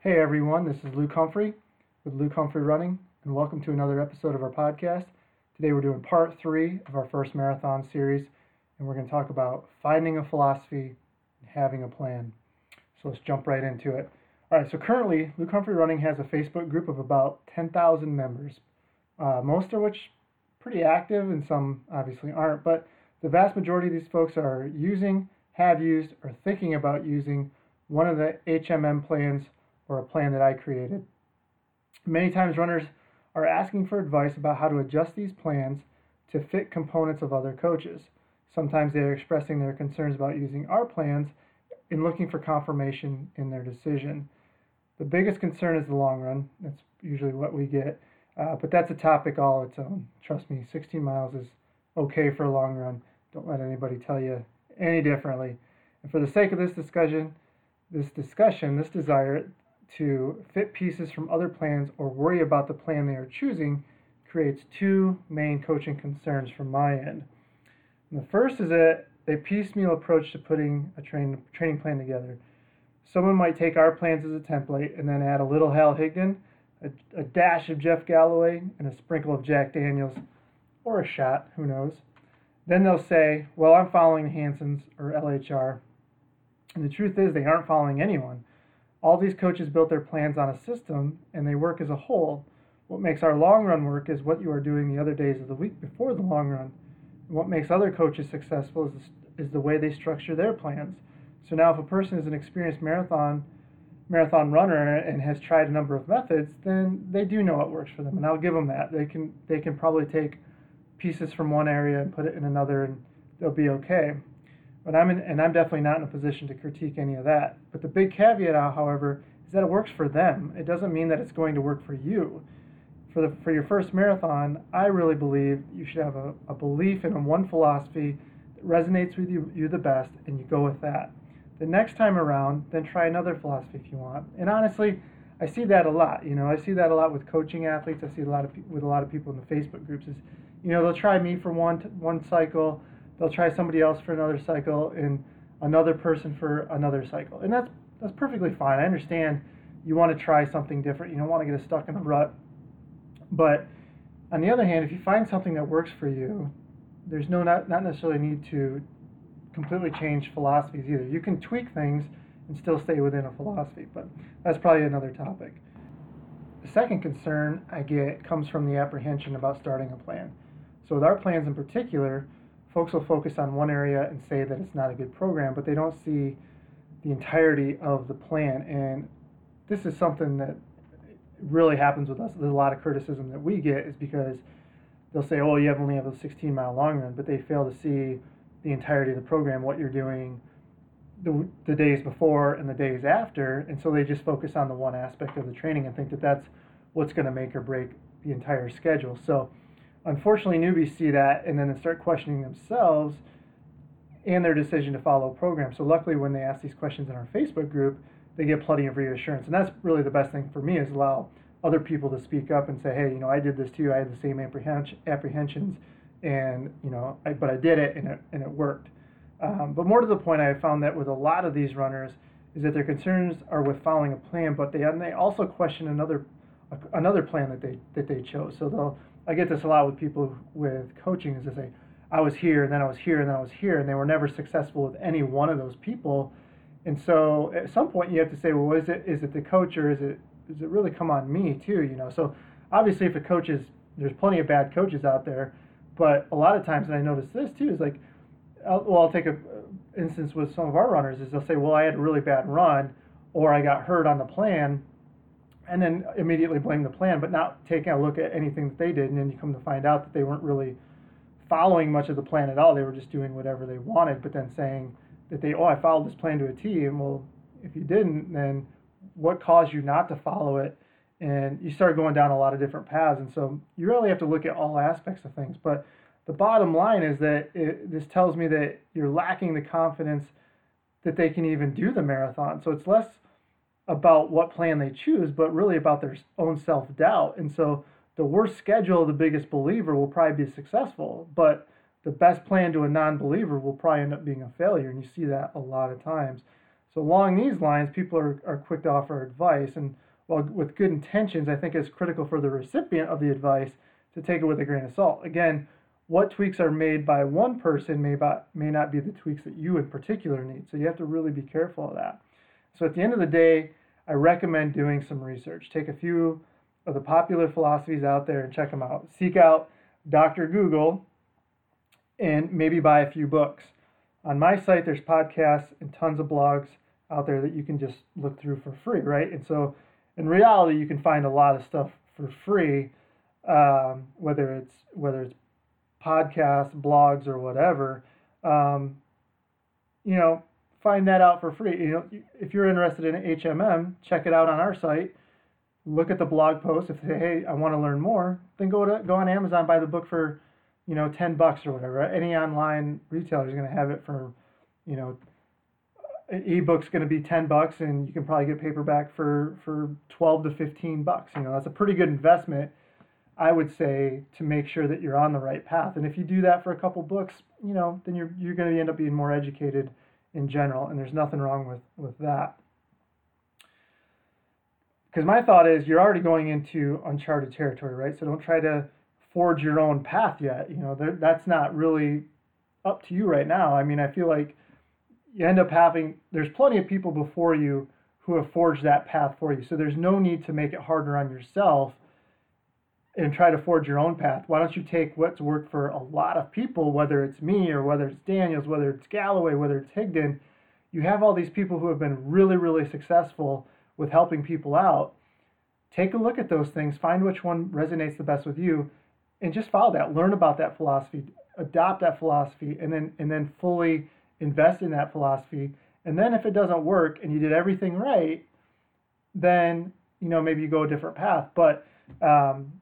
Hey everyone, this is Luke Humphrey with Luke Humphrey Running, and welcome to another episode of our podcast. Today we're doing part three of our first marathon series, and we're going to talk about finding a philosophy and having a plan. So let's jump right into it. All right, so currently Luke Humphrey Running has a Facebook group of about 10,000 members, uh, most of which pretty active, and some obviously aren't, but the vast majority of these folks are using, have used, or thinking about using one of the HMM plans or a plan that I created. Many times runners are asking for advice about how to adjust these plans to fit components of other coaches. Sometimes they are expressing their concerns about using our plans and looking for confirmation in their decision. The biggest concern is the long run. That's usually what we get. Uh, but that's a topic all its own. Trust me, 16 miles is okay for a long run. Don't let anybody tell you any differently. And for the sake of this discussion, this discussion, this desire to fit pieces from other plans or worry about the plan they are choosing creates two main coaching concerns from my end. And the first is a, piecemeal approach to putting a train, training plan together. Someone might take our plans as a template and then add a little Hal Higdon, a, a dash of Jeff Galloway, and a sprinkle of Jack Daniels, or a shot, who knows. Then they'll say, Well, I'm following the Hansons or LHR. And the truth is, they aren't following anyone. All these coaches built their plans on a system and they work as a whole. What makes our long run work is what you are doing the other days of the week before the long run. And what makes other coaches successful is, is the way they structure their plans. So now, if a person is an experienced marathon marathon runner and has tried a number of methods, then they do know what works for them, and I'll give them that. They can they can probably take pieces from one area and put it in another, and they'll be okay. But I'm in, and I'm definitely not in a position to critique any of that. But the big caveat, uh, however, is that it works for them. It doesn't mean that it's going to work for you. For the for your first marathon, I really believe you should have a, a belief in one philosophy that resonates with you, you the best, and you go with that. The next time around, then try another philosophy if you want. And honestly, I see that a lot. You know, I see that a lot with coaching athletes. I see a lot of with a lot of people in the Facebook groups. Is you know they'll try me for one one cycle they'll try somebody else for another cycle and another person for another cycle. And that's that's perfectly fine. I understand you want to try something different. You don't want to get stuck in a rut. But on the other hand, if you find something that works for you, there's no not, not necessarily need to completely change philosophies either. You can tweak things and still stay within a philosophy, but that's probably another topic. The second concern I get comes from the apprehension about starting a plan. So with our plans in particular, folks will focus on one area and say that it's not a good program, but they don't see the entirety of the plan. And this is something that really happens with us. There's a lot of criticism that we get is because they'll say, "Oh, you have only have a 16 mile long run," but they fail to see the entirety of the program, what you're doing the, the days before and the days after, and so they just focus on the one aspect of the training and think that that's what's going to make or break the entire schedule. So unfortunately, newbies see that and then they start questioning themselves and their decision to follow a program. So luckily, when they ask these questions in our Facebook group, they get plenty of reassurance, and that's really the best thing for me is allow other people to speak up and say, hey, you know, I did this too. I had the same apprehensions, and you know, I, but I did it and it and it worked. Um, but more to the point, I found that with a lot of these runners is that their concerns are with following a plan, but they and they also question another another plan that they that they chose. So they'll I get this a lot with people with coaching is to say, I was here and then I was here and then I was here and they were never successful with any one of those people. And so at some point you have to say, well, is it is it the coach or is it does it really come on me too? You know, so obviously if a coach is there's plenty of bad coaches out there, but a lot of times, and I notice this too, is like, I'll, well, I'll take a instance with some of our runners is they'll say, well, I had a really bad run, or I got hurt on the plan, and then immediately blame the plan, but not taking a look at anything that they did, and then you come to find out that they weren't really following much of the plan at all. They were just doing whatever they wanted, but then saying that they, oh, I followed this plan to a T, and well, if you didn't, then what caused you not to follow it? And you start going down a lot of different paths, and so you really have to look at all aspects of things. But the bottom line is that it, this tells me that you're lacking the confidence that they can even do the marathon. So it's less about what plan they choose, but really about their own self doubt. And so the worst schedule of the biggest believer will probably be successful, but the best plan to a non believer will probably end up being a failure. And you see that a lot of times. So along these lines, people are, are quick to offer advice, and while with good intentions, I think it's critical for the recipient of the advice to take it with a grain of salt. Again, what tweaks are made by one person may, by, may not be the tweaks that you in particular need. So you have to really be careful of that. So at the end of the day, I recommend doing some research. Take a few of the popular philosophies out there and check them out. Seek out Dr. Google and maybe buy a few books. On my site, there's podcasts and tons of blogs out there that you can just look through for free, right? And so in reality, you can find a lot of stuff for free, um, whether it's whether it's podcasts, blogs, or whatever. Um, you know, find that out for free. You know, if you're interested in HMM, check it out on our site. Look at the blog post. If they say, hey, I want to learn more, then go to go on Amazon, buy the book for, you know, ten bucks or whatever. Any online retailer is going to have it for, you know, an ebook's going to be 10 bucks and you can probably get paperback for for 12 to 15 bucks you know that's a pretty good investment i would say to make sure that you're on the right path and if you do that for a couple books you know then you're you're going to end up being more educated in general and there's nothing wrong with with that. Because my thought is you're already going into uncharted territory right? So don't try to forge your own path yet you know? That's not really up to you right now. I mean i feel like you end up having there's plenty of people before you who have forged that path for you. So there's no need to make it harder on yourself and try to forge your own path. Why don't you take what's worked for a lot of people, whether it's me or whether it's Daniels, whether it's Galloway, whether it's Higdon, you have all these people who have been really, really successful with helping people out. Take a look at those things, find which one resonates the best with you, and just follow that. Learn about that philosophy, adopt that philosophy, and then and then fully invest in that philosophy. And then if it doesn't work and you did everything right, then you know maybe you go a different path. But um,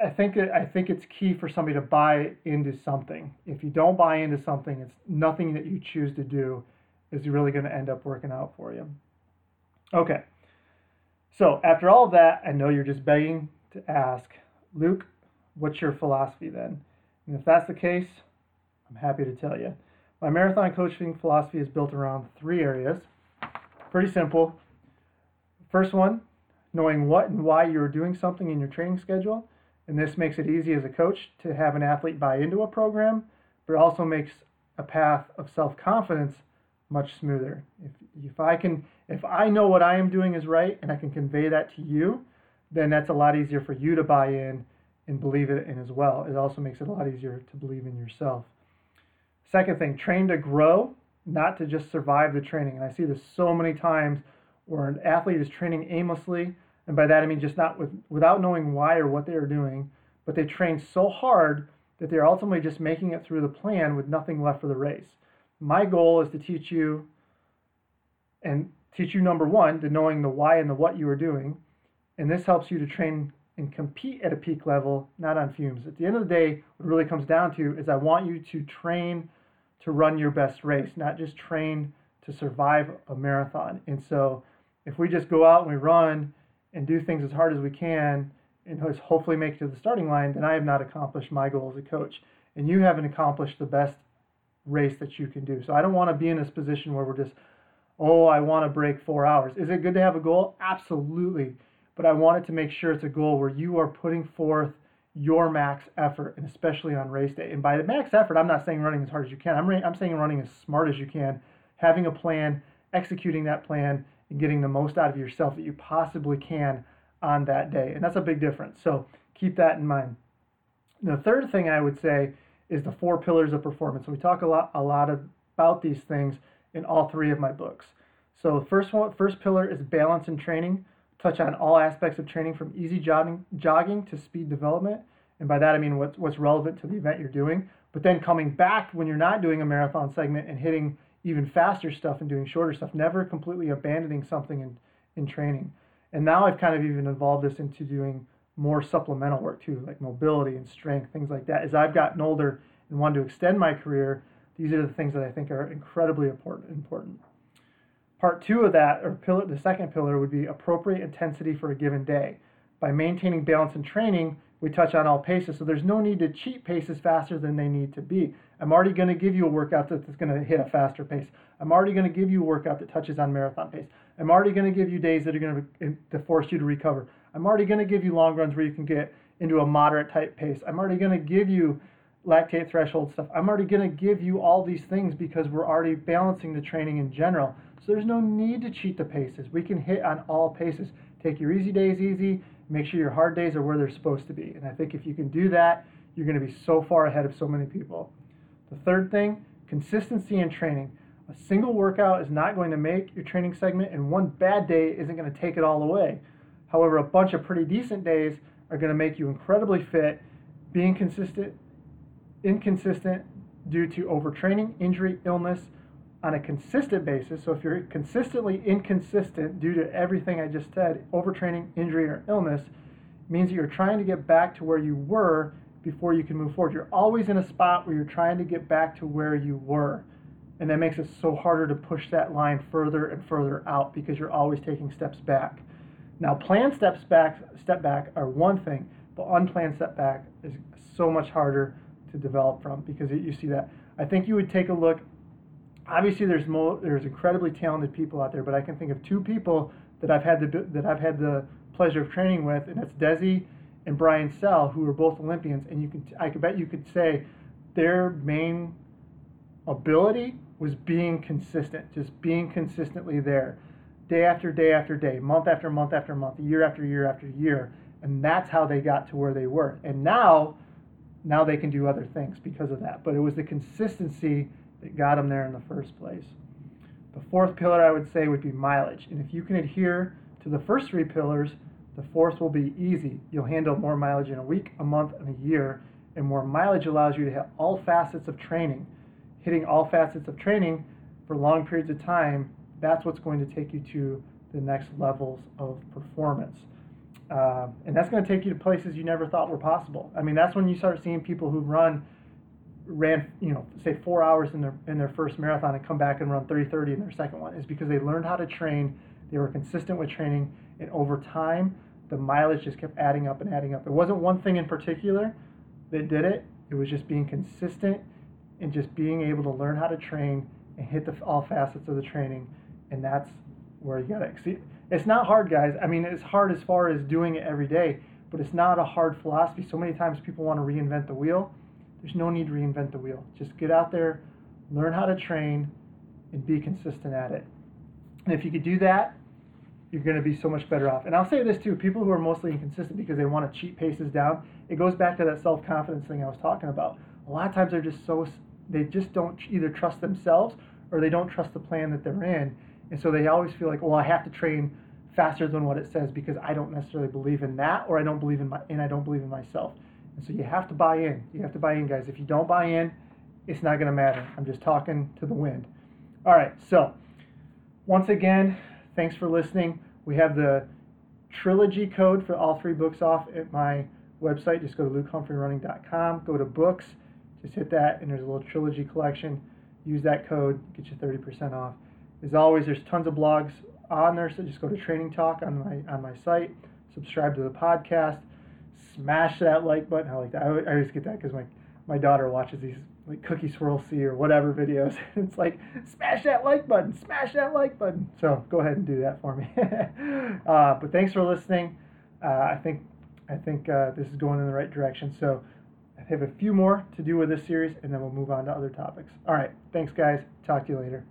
I think I think it's key for somebody to buy into something. If you don't buy into something, it's nothing that you choose to do is really going to end up working out for you. Okay. So after all of that, I know you're just begging to ask, Luke, what's your philosophy then? And if that's the case, I'm happy to tell you. My marathon coaching philosophy is built around three areas. Pretty simple. First one, knowing what and why you're doing something in your training schedule. And this makes it easy as a coach to have an athlete buy into a program, but also makes a path of self confidence much smoother. If, if I can, if I know what I am doing is right and I can convey that to you, then that's a lot easier for you to buy in and believe it in as well. It also makes it a lot easier to believe in yourself. Second thing, train to grow, not to just survive the training. And I see this so many times where an athlete is training aimlessly, and by that I mean just not with without knowing why or what they are doing, but they train so hard that they're ultimately just making it through the plan with nothing left for the race. My goal is to teach you and teach you number one to knowing the why and the what you are doing, and this helps you to train and compete at a peak level, not on fumes. At the end of the day, what it really comes down to is I want you to train to run your best race, not just train to survive a marathon. And so if we just go out and we run and do things as hard as we can and hopefully make it to the starting line, then I have not accomplished my goal as a coach. And you haven't accomplished the best race that you can do. So I don't want to be in this position where we're just, oh, I want to break four hours. Is it good to have a goal? Absolutely. But I wanted to make sure it's a goal where you are putting forth your max effort, and especially on race day. And by the max effort, I'm not saying running as hard as you can. I'm, I'm saying running as smart as you can, having a plan, executing that plan, and getting the most out of yourself that you possibly can on that day. And that's a big difference. So keep that in mind. The third thing I would say is the four pillars of performance. We talk a lot, a lot about these things in all three of my books. So first one, first pillar is balance in training touch on all aspects of training from easy jogging, jogging to speed development. And by that, I mean what's, what's relevant to the event you're doing. But then coming back when you're not doing a marathon segment and hitting even faster stuff and doing shorter stuff, never completely abandoning something in, in training. And now I've kind of even evolved this into doing more supplemental work too, like mobility and strength, things like that. As I've gotten older and wanted to extend my career, these are the things that I think are incredibly important. important. Part two of that, or pillar, the second pillar, would be appropriate intensity for a given day. by maintaining balance in training, we touch on all paces. So there's no need to cheat paces faster than they need to be. I'm already going to give you a workout that's going to hit a faster pace. I'm already going to give you a workout that touches on marathon pace. I'm already going to give you days that are going to, force you to recover. I'm already going to give you long runs where you can get into a moderate type pace. I'm already going to give you lactate threshold stuff. I'm already going to give you all these things because we're already balancing the training in general. So there's no need to cheat the paces. We can hit on all paces. Take your easy days easy. Make sure your hard days are where they're supposed to be. And I think if you can do that, you're going to be so far ahead of so many people. The third thing, consistency in training. A single workout is not going to make your training segment, and one bad day isn't going to take it all away. However, a bunch of pretty decent days are going to make you incredibly fit. Being consistent, inconsistent due to overtraining, injury, illness on a consistent basis. So if you're consistently inconsistent due to everything I just said, overtraining, injury, or illness, means that you're trying to get back to where you were before you can move forward. You're always in a spot where you're trying to get back to where you were. And that makes it so harder to push that line further and further out because you're always taking steps back. Now, planned steps back, step back are one thing, but unplanned step back is so much harder to develop from because you see that. I think you would take a look. Obviously, there's mo- there's incredibly talented people out there, but I can think of two people that I've had the that I've had the pleasure of training with, and that's Desi and Brian Sell, who are both Olympians, and you can I could bet you could say their main ability was being consistent, just being consistently there, day after day after day, month after month after month, year after year after year, and that's how they got to where they were. And now, now they can do other things because of that. But it was the consistency that got them there in the first place. The fourth pillar I would say would be mileage, and if you can adhere to the first three pillars, the fourth will be easy. You'll handle more mileage in a week, a month, and a year, and more mileage allows you to hit all facets of training hitting all facets of training for long periods of time, that's what's going to take you to the next levels of performance. Uh, and that's going to take you to places you never thought were possible. I mean, that's when you start seeing people who run, ran, you know, say four hours in their in their first marathon and come back and run 30 30 in their second one, is because they learned how to train, they were consistent with training, and over time, the mileage just kept adding up and adding up. It wasn't one thing in particular that did it, it was just being consistent and just being able to learn how to train and hit the, all facets of the training. And that's where you got to exceed. It's not hard, guys. I mean, it's hard as far as doing it every day, but it's not a hard philosophy. So many times people want to reinvent the wheel. There's no need to reinvent the wheel. Just get out there, learn how to train, and be consistent at it. And if you could do that, you're going to be so much better off. And I'll say this too people who are mostly inconsistent because they want to cheat paces down, it goes back to that self confidence thing I was talking about. A lot of times they're just so they just don't either trust themselves or they don't trust the plan that they're in. And so they always feel like, well, I have to train faster than what it says because I don't necessarily believe in that or I don't believe in my and I don't believe in myself. And so you have to buy in. You have to buy in, guys. If you don't buy in, it's not going to matter. I'm just talking to the wind. All right. So once again, thanks for listening. We have the trilogy code for all three books off at my website. Just go to lukehumphrey.running.com. Go to books just hit that, and there's a little trilogy collection. Use that code, get you 30% off. As always, there's tons of blogs on there, so just go to Training Talk on my on my site. Subscribe to the podcast. Smash that like button. I like that. I, I always get that because my my daughter watches these like CookieSwirlC or whatever videos. it's like smash that like button, smash that like button. So go ahead and do that for me. uh, but thanks for listening. Uh, I think I think uh, this is going in the right direction. So I have a few more to do with this series, and then we'll move on to other topics. All right. Thanks, guys. Talk to you later.